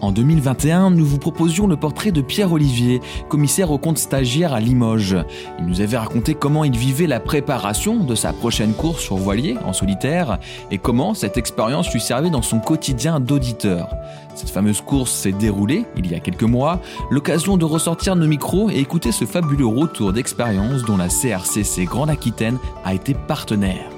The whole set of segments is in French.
En 2021, nous vous proposions le portrait de Pierre Olivier, commissaire au compte stagiaire à Limoges. Il nous avait raconté comment il vivait la préparation de sa prochaine course sur voilier en solitaire et comment cette expérience lui servait dans son quotidien d'auditeur. Cette fameuse course s'est déroulée il y a quelques mois, l'occasion de ressortir nos micros et écouter ce fabuleux retour d'expérience dont la CRCC Grande Aquitaine a été partenaire.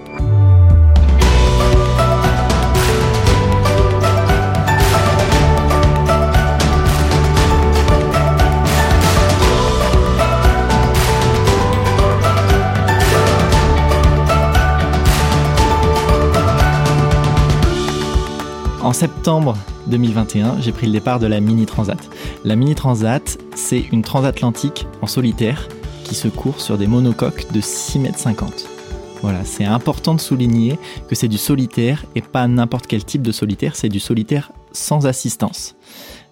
Septembre 2021, j'ai pris le départ de la Mini Transat. La Mini Transat, c'est une transatlantique en solitaire qui se court sur des monocoques de 6,50 m. Voilà, c'est important de souligner que c'est du solitaire et pas n'importe quel type de solitaire, c'est du solitaire sans assistance.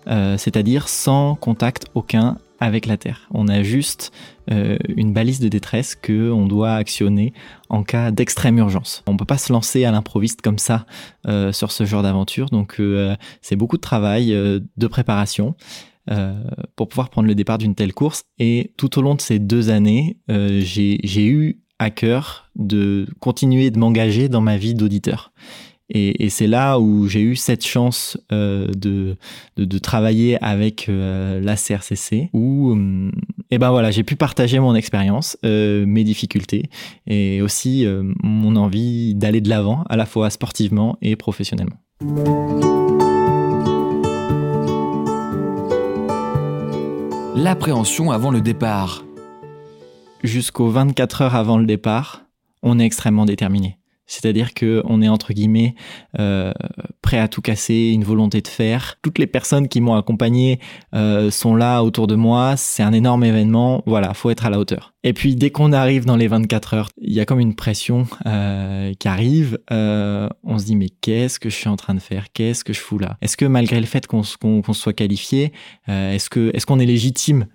Euh, c'est-à-dire sans contact aucun avec la Terre. On a juste euh, une balise de détresse que on doit actionner en cas d'extrême urgence. On peut pas se lancer à l'improviste comme ça euh, sur ce genre d'aventure, donc euh, c'est beaucoup de travail, de préparation. pour pouvoir prendre le départ d'une telle course. Et tout au long de ces deux années, j'ai eu à cœur de continuer de m'engager dans ma vie d'auditeur. Et, c'est là où j'ai eu cette chance euh, de, de, travailler avec euh, la CRCC, où euh, eh ben voilà, j'ai pu partager mon expérience, mes difficultés, et aussi mon envie d'aller de l'avant, à la fois sportivement et professionnellement. L'appréhension avant le départ. Jusqu'aux 24 heures avant le départ, on est extrêmement déterminé. C'est-à-dire que on est entre guillemets euh, prêt à tout casser, une volonté de faire. Toutes les personnes qui m'ont accompagné euh, sont là autour de moi. C'est un énorme événement. Voilà, faut être à la hauteur. Et puis dès qu'on arrive dans les 24 heures, il y a comme une pression euh, qui arrive. on se dit mais qu'est-ce que je suis en train de faire? Qu'est-ce que je fous là? Est-ce que malgré le fait qu'on soit qualifié, est-ce est-ce qu'on est légitime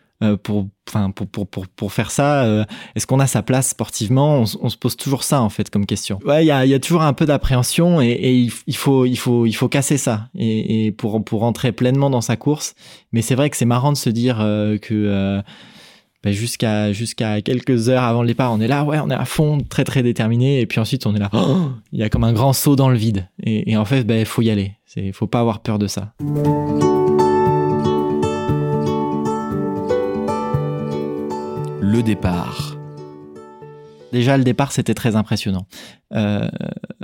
pour, enfin, pour, pour, pour, pour faire ça euh, Est-ce qu'on a sa place sportivement? On, se pose toujours ça en fait comme question. Ouais, il y a, y a toujours un peu d'appréhension et, il, faut, il, faut, il faut casser ça et, pour, pour rentrer pleinement dans sa course. Mais c'est vrai que c'est marrant de se dire euh, que ben jusqu'à jusqu'à quelques heures avant le départ, on est là, ouais, on est à fond, très très déterminé, et puis ensuite on est là, oh, il y a comme un grand saut dans le vide. Et, en fait, ben faut y aller. C'est, faut pas avoir peur de ça. Le départ. Déjà, le départ, c'était très impressionnant. Euh,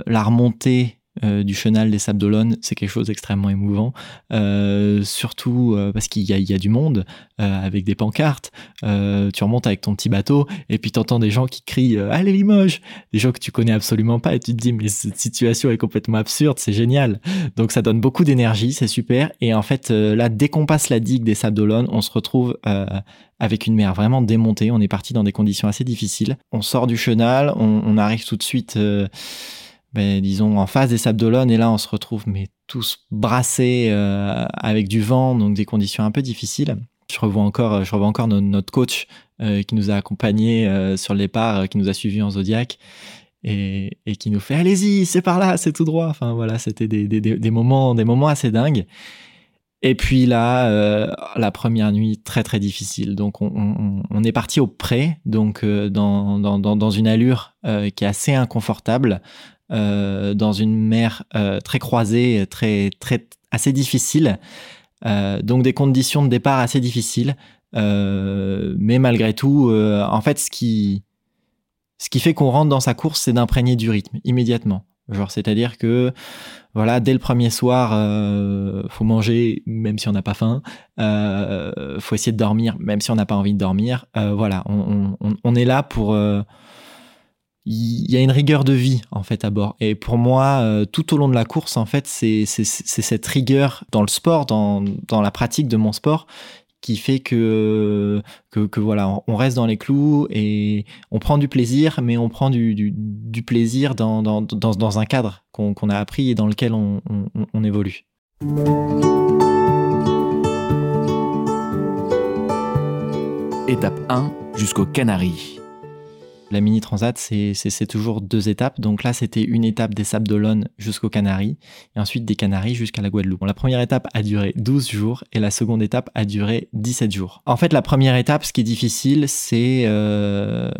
la remontée euh, du chenal des Sables d'Olonne, c'est quelque chose d'extrêmement émouvant, euh, surtout euh, parce qu'il y a, y a, du monde avec des pancartes. tu remontes avec ton petit bateau et puis t'entends des gens qui crient "Allez Limoges", des gens que tu connais absolument pas et tu te dis mais cette situation est complètement absurde, c'est génial. Donc ça donne beaucoup d'énergie, c'est super. Et en fait là, dès qu'on passe la digue des Sables d'Olonne, on se retrouve avec une mer vraiment démontée. On est parti dans des conditions assez difficiles. On sort du chenal, on, on arrive tout de suite disons, en face des Sables d'Olonne. Et là, on se retrouve mais tous brassés euh, avec du vent, donc des conditions un peu difficiles. Je revois encore, je revois encore notre coach euh, qui nous a accompagnés euh, sur le départ, qui nous a suivis en Zodiac. Et, et qui nous fait allez-y c'est par là c'est tout droit enfin voilà c'était des, des, des, moments des moments assez dingues et puis là, la première nuit très très difficile. Donc on, on, est parti au pré, donc dans, dans, dans, une allure qui est assez inconfortable, dans une mer euh, très croisée, très, très, assez difficile. Euh, donc des conditions de départ assez difficiles. mais malgré tout, en fait, ce qui, ce qui fait qu'on rentre dans sa course, c'est d'imprégner du rythme immédiatement. Genre, c'est-à-dire que, voilà, dès le premier soir, euh, faut manger même si on n'a pas faim. Euh, faut essayer de dormir même si on n'a pas envie de dormir. voilà, on, est là pour il y a une rigueur de vie en fait à bord. Et pour moi, euh, tout au long de la course, en fait, c'est cette rigueur dans le sport, dans, la pratique de mon sport, qui fait que, voilà, on reste dans les clous et on prend du plaisir, mais on prend du, plaisir dans, un cadre qu'on a appris et dans lequel on, on, on évolue. Étape 1 jusqu'aux Canaries. La mini transat, c'est toujours deux étapes. Donc là, c'était une étape des Sables d'Olonne jusqu'aux Canaries, et ensuite des Canaries jusqu'à la Guadeloupe. la première étape a duré 12 jours, et la seconde étape a duré 17 jours. En fait, la première étape, ce qui est difficile, c'est euh,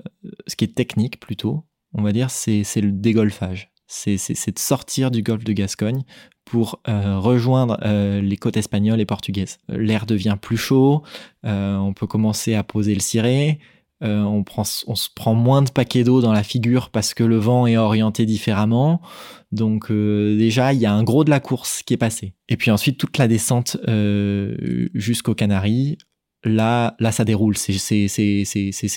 ce qui est technique plutôt, on va dire, c'est le dégolfage. C'est de sortir du golfe de Gascogne pour euh, rejoindre euh, les côtes espagnoles et portugaises. L'air devient plus chaud, on peut commencer à poser le ciré, euh, on, prend, on se prend moins de paquets d'eau dans la figure parce que le vent est orienté différemment. Donc euh, déjà, il y a un gros de la course qui est passé. Et puis ensuite, toute la descente euh, jusqu'aux Canaries, là, là, ça déroule. C'est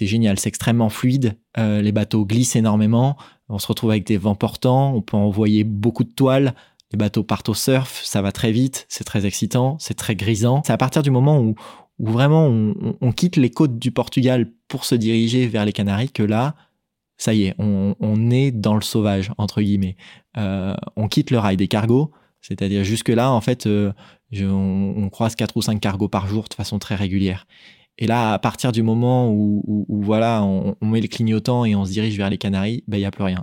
génial. C'est extrêmement fluide. les bateaux glissent énormément. On se retrouve avec des vents portants. On peut envoyer beaucoup de toiles. Les bateaux partent au surf, ça va très vite, c'est très excitant, c'est très grisant. C'est à partir du moment où, où vraiment on, quitte les côtes du Portugal pour se diriger vers les Canaries que là, ça y est, on, est dans le sauvage, entre guillemets. Euh, on quitte le rail des cargos, c'est-à-dire jusque-là, en fait, euh, on, croise quatre ou cinq cargos par jour de façon très régulière. Et là, à partir du moment où, voilà, on, met le clignotant et on se dirige vers les Canaries, ben, il n'y a plus rien.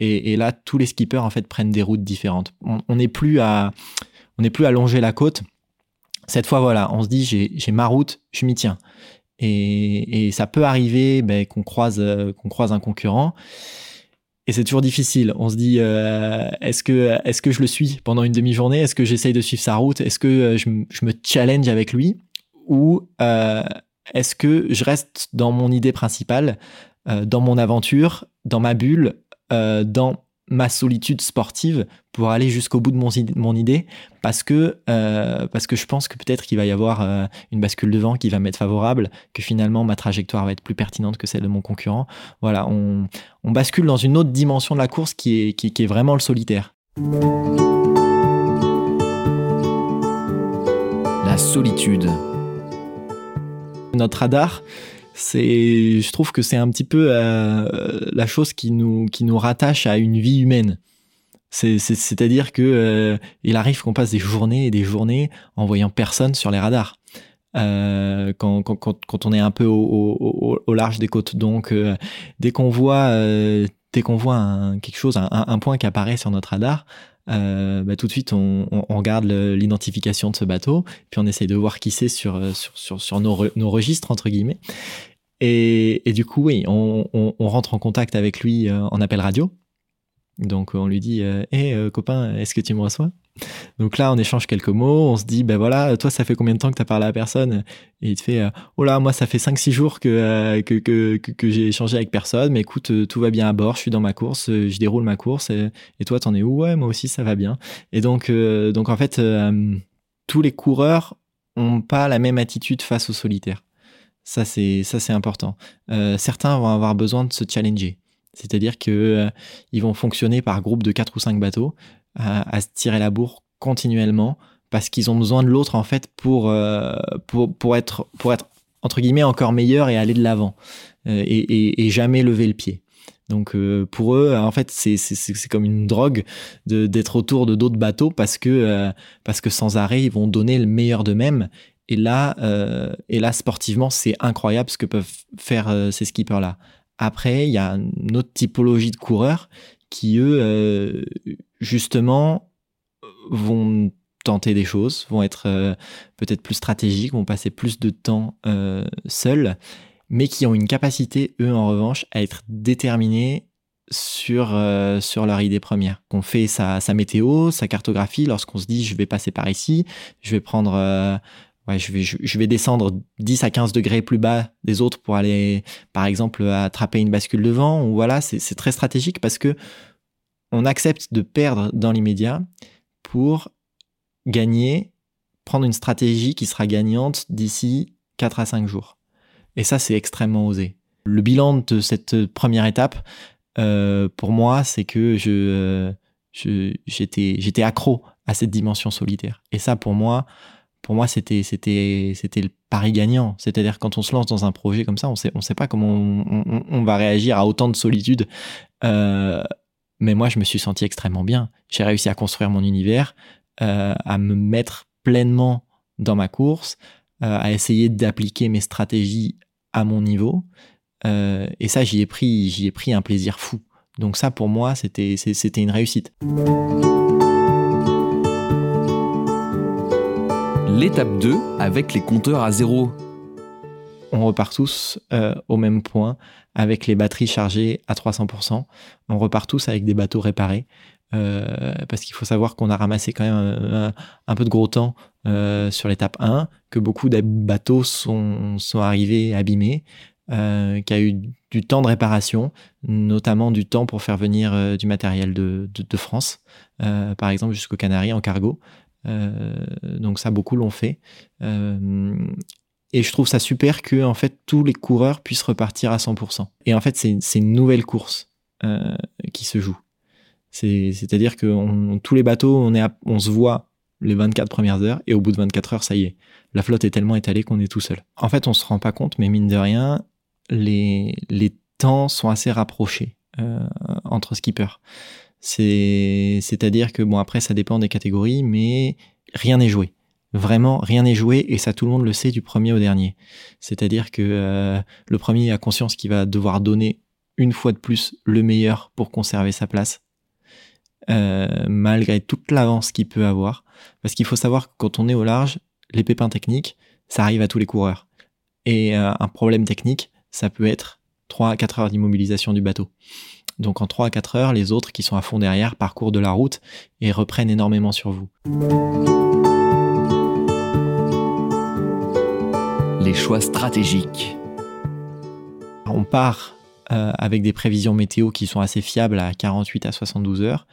Et, là, tous les skippers, en fait, prennent des routes différentes. On n'est plus à... On n'est plus à longer la côte, cette fois, voilà, on se dit, j'ai ma route, je m'y tiens. Et, ça peut arriver ben, qu'on croise, euh, qu'on croise un concurrent. Et c'est toujours difficile. On se dit, euh, est-ce que, est que je le suis pendant une demi-journée? Est-ce que j'essaye de suivre sa route? Est-ce que euh, je, me challenge avec lui? Ou est-ce que je reste dans mon idée principale, dans mon aventure, dans ma bulle, dans ma solitude sportive pour aller jusqu'au bout de mon, idée parce que, euh, parce que je pense que peut-être qu'il va y avoir euh, une bascule de vent qui va m'être favorable, que finalement ma trajectoire va être plus pertinente que celle de mon concurrent. Voilà, on, bascule dans une autre dimension de la course qui est, qui est vraiment le solitaire. La solitude. Notre radar, c'est, je trouve que c'est un petit peu euh, la chose qui nous, qui nous rattache à une vie humaine. C'est, à dire que euh, il arrive qu'on passe des journées et des journées en voyant personne sur les radars. Euh, quand, quand, quand, on est un peu au, au, large des côtes. Donc, dès qu'on voit, dès qu'on voit quelque chose, un, point qui apparaît sur notre radar, euh, bah, tout de suite on, on, regarde l'identification de ce bateau, puis on essaye de voir qui c'est sur, sur, sur, sur nos, nos, registres, entre guillemets. Et, du coup, oui, on, rentre en contact avec lui euh, en appel radio. Donc on lui dit Hé euh, copain, est-ce que tu me reçois? Donc là, on échange quelques mots, on se dit, ben voilà, toi, ça fait combien de temps que tu as parlé à personne? Et il te fait, euh, oh là, moi, ça fait 5-6 jours euh, que, que, que, que, j'ai échangé avec personne, mais écoute, euh, tout va bien à bord, je suis dans ma course, je déroule ma course, et, toi, t'en es où? Ouais, moi aussi, ça va bien. Et donc, donc en fait, tous les coureurs ont pas la même attitude face au solitaire. Ça, c'est, ça, c'est important. certains vont avoir besoin de se challenger. C'est-à-dire que ils vont fonctionner par groupe de 4 ou 5 bateaux à, se tirer la bourre continuellement parce qu'ils ont besoin de l'autre en fait pour, euh, pour, pour, être, pour être entre guillemets encore meilleur et aller de l'avant euh, et, et, jamais lever le pied. Donc euh, pour eux, en fait, c'est comme une drogue d'être autour de d'autres bateaux parce que parce que sans arrêt, ils vont donner le meilleur d'eux-mêmes. Et là, et là, sportivement, c'est incroyable ce que peuvent faire ces skippers-là. Après, il y a une autre typologie de coureurs qui eux justement, vont tenter des choses, vont être euh, peut-être plus stratégiques, vont passer plus de temps euh, seuls, mais qui ont une capacité, eux, en revanche, à être déterminés sur, euh, sur leur idée première. On fait sa, météo, sa cartographie, lorsqu'on se dit je vais passer par ici, je vais prendre... ouais, je vais, je, vais descendre 10 à 15 degrés plus bas des autres pour aller, par exemple, attraper une bascule de vent. Ou voilà, c'est très stratégique parce que on accepte de perdre dans l'immédiat pour gagner, prendre une stratégie qui sera gagnante d'ici 4 à 5 jours. Et ça, c'est extrêmement osé. Le bilan de cette première étape, euh, pour moi, c'est que je, j'étais, accro à cette dimension solitaire. Et ça, pour moi, pour moi, c'était le pari gagnant. C'est-à-dire quand on se lance dans un projet comme ça, on sait, on sait pas comment on, va réagir à autant de solitude. Euh, mais moi, je me suis senti extrêmement bien. J'ai réussi à construire mon univers, euh, à me mettre pleinement dans ma course, euh, à essayer d'appliquer mes stratégies à mon niveau. et ça, j'y ai pris, j'y ai pris un plaisir fou. Donc ça, pour moi, c'était, c'était une réussite. L'étape 2 avec les compteurs à zéro. On repart tous euh, au même point avec les batteries chargées à 300%. On repart tous avec des bateaux réparés. Euh, parce qu'il faut savoir qu'on a ramassé quand même un, peu de gros temps euh, sur l'étape 1, que beaucoup de bateaux sont, arrivés abîmés, qu'il y a eu du temps de réparation, notamment du temps pour faire venir du matériel de, France, par exemple jusqu'aux Canaries en cargo. Donc ça, beaucoup l'ont fait. Et je trouve ça super que en fait tous les coureurs puissent repartir à 100%. Et en fait, c'est une nouvelle course euh, qui se joue. C'est-à-dire que tous les bateaux, on, se voit les 24 premières heures et au bout de 24 heures, ça y est. La flotte est tellement étalée qu'on est tout seul. En fait, on se rend pas compte, mais mine de rien, les, temps sont assez rapprochés euh, entre skippers. C'est, c'est-à-dire que bon après ça dépend des catégories, mais rien n'est joué. Vraiment, rien n'est joué et ça tout le monde le sait du premier au dernier. C'est-à-dire que euh, le premier a conscience qu'il va devoir donner une fois de plus le meilleur pour conserver sa place, euh, malgré toute l'avance qu'il peut avoir. Parce qu'il faut savoir que quand on est au large, les pépins techniques, ça arrive à tous les coureurs. Et euh, un problème technique, ça peut être 3 à 4 heures d'immobilisation du bateau. Donc en 3 à 4 heures, les autres qui sont à fond derrière parcourent de la route et reprennent énormément sur vous. Choix stratégiques. On part euh, avec des prévisions météo qui sont assez fiables à 48 à 72 heures.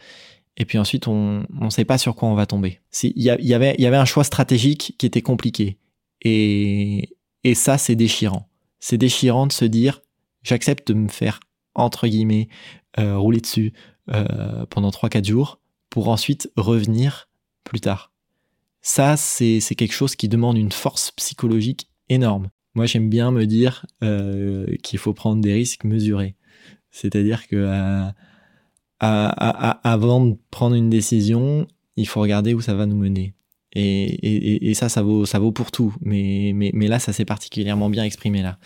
Et puis ensuite, on ne sait pas sur quoi on va tomber. Il y, y, avait, y avait un choix stratégique qui était compliqué. Et, et ça, c'est déchirant. C'est déchirant de se dire, j'accepte de me faire entre guillemets, euh, rouler dessus euh, pendant 3-4 jours pour ensuite revenir plus tard. Ça, c'est quelque chose qui demande une force psychologique énorme. Moi, j'aime bien me dire euh, qu'il faut prendre des risques mesurés. C'est-à-dire que avant de prendre une décision, il faut regarder où ça va nous mener. Et, ça, ça vaut, pour tout. Mais, là, ça s'est particulièrement bien exprimé là.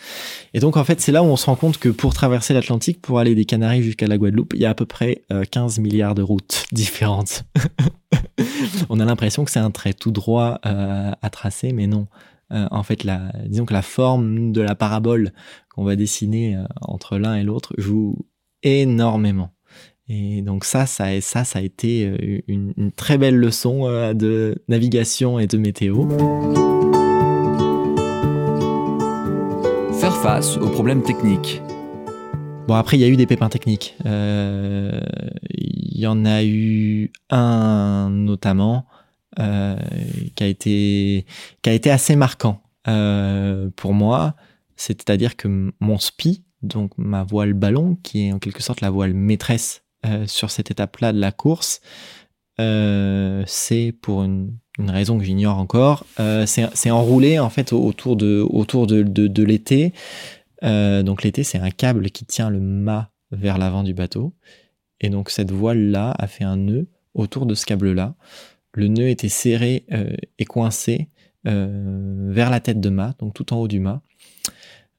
Et donc, en fait, c'est là où on se rend compte que pour traverser l'Atlantique, pour aller des Canaries jusqu'à la Guadeloupe, il y a à peu près 15 euh, milliards de routes différentes. on a l'impression que c'est un trait tout droit euh, à tracer, mais non. Euh, en fait, la, disons que la forme de la parabole qu'on va dessiner entre l'un et l'autre joue énormément. Et donc ça, ça, ça, ça a été euh, une, très belle leçon euh, de navigation et de météo. Faire face aux problèmes techniques. Bon, après, il y a eu des pépins techniques. Euh, il y en a eu un notamment qui, a été, qui a été assez marquant pour moi. C'est-à-dire que mon SPI, donc ma voile ballon, qui est en quelque sorte la voile maîtresse euh, sur cette étape-là de la course, euh, c'est pour une, raison que j'ignore encore, euh, c'est enroulé en fait autour de, autour de, de, l'été. donc l'été, c'est un câble qui tient le mât vers l'avant du bateau. Et donc cette voile-là a fait un nœud autour de ce câble-là. Le nœud était serré et coincé vers la tête de mât, donc tout en haut du mât.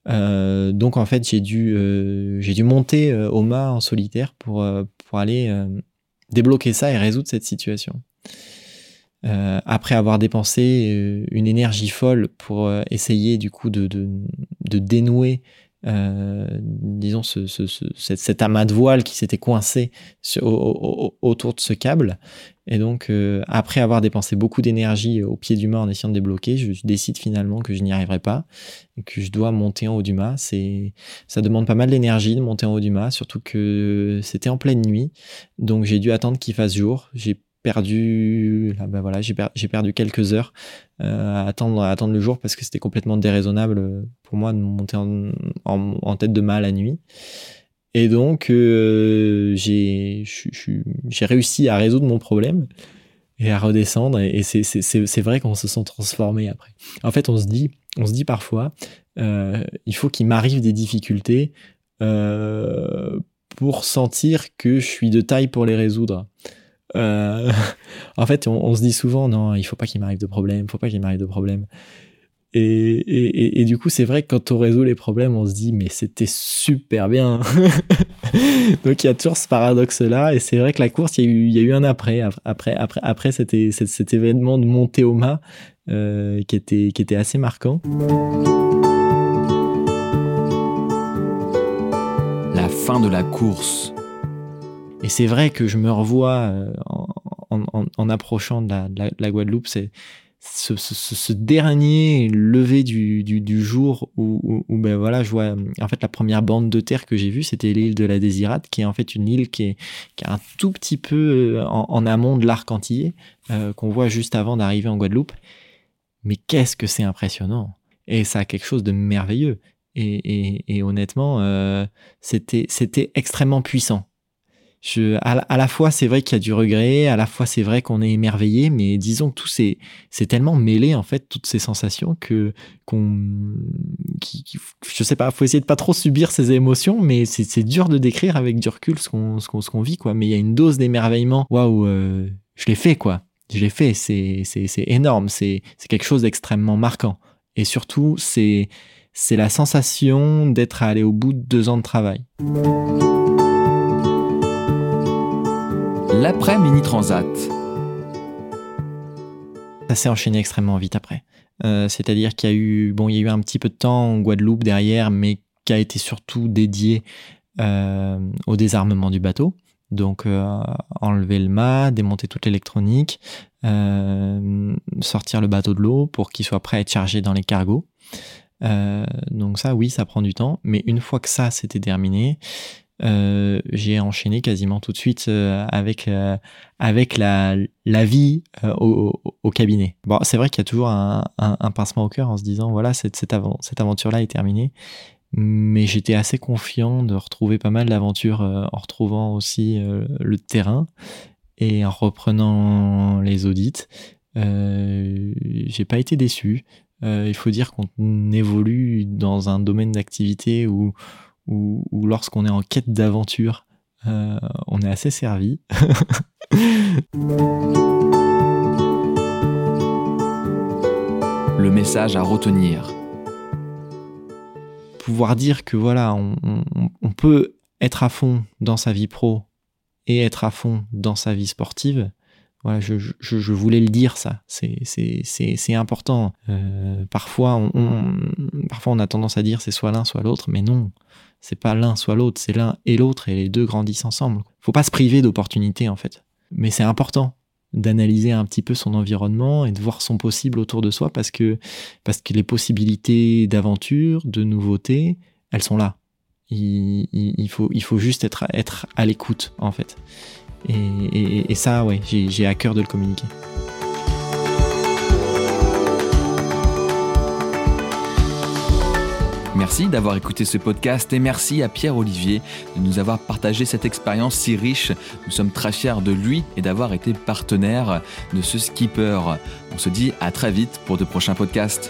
Euh, donc en fait j'ai dû euh, monter euh, au mât en solitaire pour aller débloquer ça et résoudre cette situation. après avoir dépensé une énergie folle pour essayer du coup de dénouer euh, disons, ce, ce, cet, amas de voile qui s'était coincé autour de ce câble. Et donc, euh, après avoir dépensé beaucoup d'énergie au pied du mât en essayant de débloquer, je décide finalement que je n'y arriverai pas que je dois monter en haut du mât. C'est, ça demande pas mal d'énergie de monter en haut du mât, surtout que c'était en pleine nuit. Donc, j'ai dû attendre qu'il fasse jour. Perdu, ben voilà, j'ai perdu quelques heures euh, à attendre, le jour parce que c'était complètement déraisonnable pour moi de monter en, tête de mât la nuit. Et donc, euh, j'ai réussi à résoudre mon problème et à redescendre. Et, c'est vrai qu'on se sent transformé après. En fait, on se dit, on se dit parfois, euh, il faut qu'il m'arrive des difficultés pour sentir que je suis de taille pour les résoudre. Euh, en fait, on, se dit souvent, non, il faut pas qu'il m'arrive de problème, faut pas qu'il m'arrive de problème. Et, et, du coup, c'est vrai que quand on résout les problèmes, on se dit, mais c'était super bien. Donc il y a toujours ce paradoxe-là. Et c'est vrai que la course, il y, a eu, un après. Après, après, après cet, événement de montée au mât euh, qui, était, qui était assez marquant. La fin de la course. Et c'est vrai que je me revois euh, en, approchant de la, de la Guadeloupe. C'est ce, dernier lever du, jour où, ben voilà, je vois en fait la première bande de terre que j'ai vue, c'était l'île de la Désirade, qui est en fait une île qui est, un tout petit peu euh, en, amont de l'arc antillais, euh, qu'on voit juste avant d'arriver en Guadeloupe. Mais qu'est-ce que c'est impressionnant Et ça a quelque chose de merveilleux. Et, honnêtement, c'était extrêmement puissant à, la fois, c'est vrai qu'il y a du regret, à la fois, c'est vrai qu'on est émerveillé, mais disons que tout c'est, tellement mêlé, en fait, toutes ces sensations que, qu'on, je sais pas, faut essayer de pas trop subir ces émotions, mais c'est, dur de décrire avec du recul ce qu'on, vit, quoi. Mais il y a une dose d'émerveillement. Waouh, euh, je l'ai fait, quoi. Je l'ai fait. C'est, énorme. C'est, quelque chose d'extrêmement marquant. Et surtout, c'est la sensation d'être allé au bout de deux ans de travail. L'après Mini Transat. Ça s'est enchaîné extrêmement vite après. Euh, c'est-à-dire qu'il y a eu, bon, il y a eu un petit peu de temps en Guadeloupe derrière, mais qui a été surtout dédié euh, au désarmement du bateau. Donc euh, enlever le mât, démonter toute l'électronique, sortir le bateau de l'eau pour qu'il soit prêt à être chargé dans les cargos. donc ça, oui, ça prend du temps. Mais une fois que ça c'était terminé, euh, j'ai enchaîné quasiment tout de suite euh, avec euh, avec la, la vie au, cabinet. Bon, c'est vrai qu'il y a toujours un, pincement au cœur en se disant voilà cette cette, cette aventure-là est terminée, mais j'étais assez confiant de retrouver pas mal d'aventures en retrouvant aussi le terrain et en reprenant les audits. j'ai pas été déçu. il faut dire qu'on évolue dans un domaine d'activité où ou, lorsqu'on est en quête d'aventure, euh, on est assez servi. Le message à retenir. Pouvoir dire que voilà, on, peut être à fond dans sa vie pro et être à fond dans sa vie sportive, voilà, je, je, voulais le dire ça. C'est important. Euh, parfois, on, parfois, on a tendance à dire c'est soit l'un, soit l'autre, mais non c'est pas l'un soit l'autre, c'est l'un et l'autre et les deux grandissent ensemble. Faut pas se priver d'opportunités en fait. Mais c'est important d'analyser un petit peu son environnement et de voir son possible autour de soi parce que parce que les possibilités d'aventure, de nouveautés, elles sont là. Il, faut il faut juste être être à l'écoute en fait. Et, et ça ouais, j'ai à cœur de le communiquer. Merci d'avoir écouté ce podcast et merci à Pierre-Olivier de nous avoir partagé cette expérience si riche. Nous sommes très fiers de lui et d'avoir été partenaire de ce skipper. On se dit à très vite pour de prochains podcasts.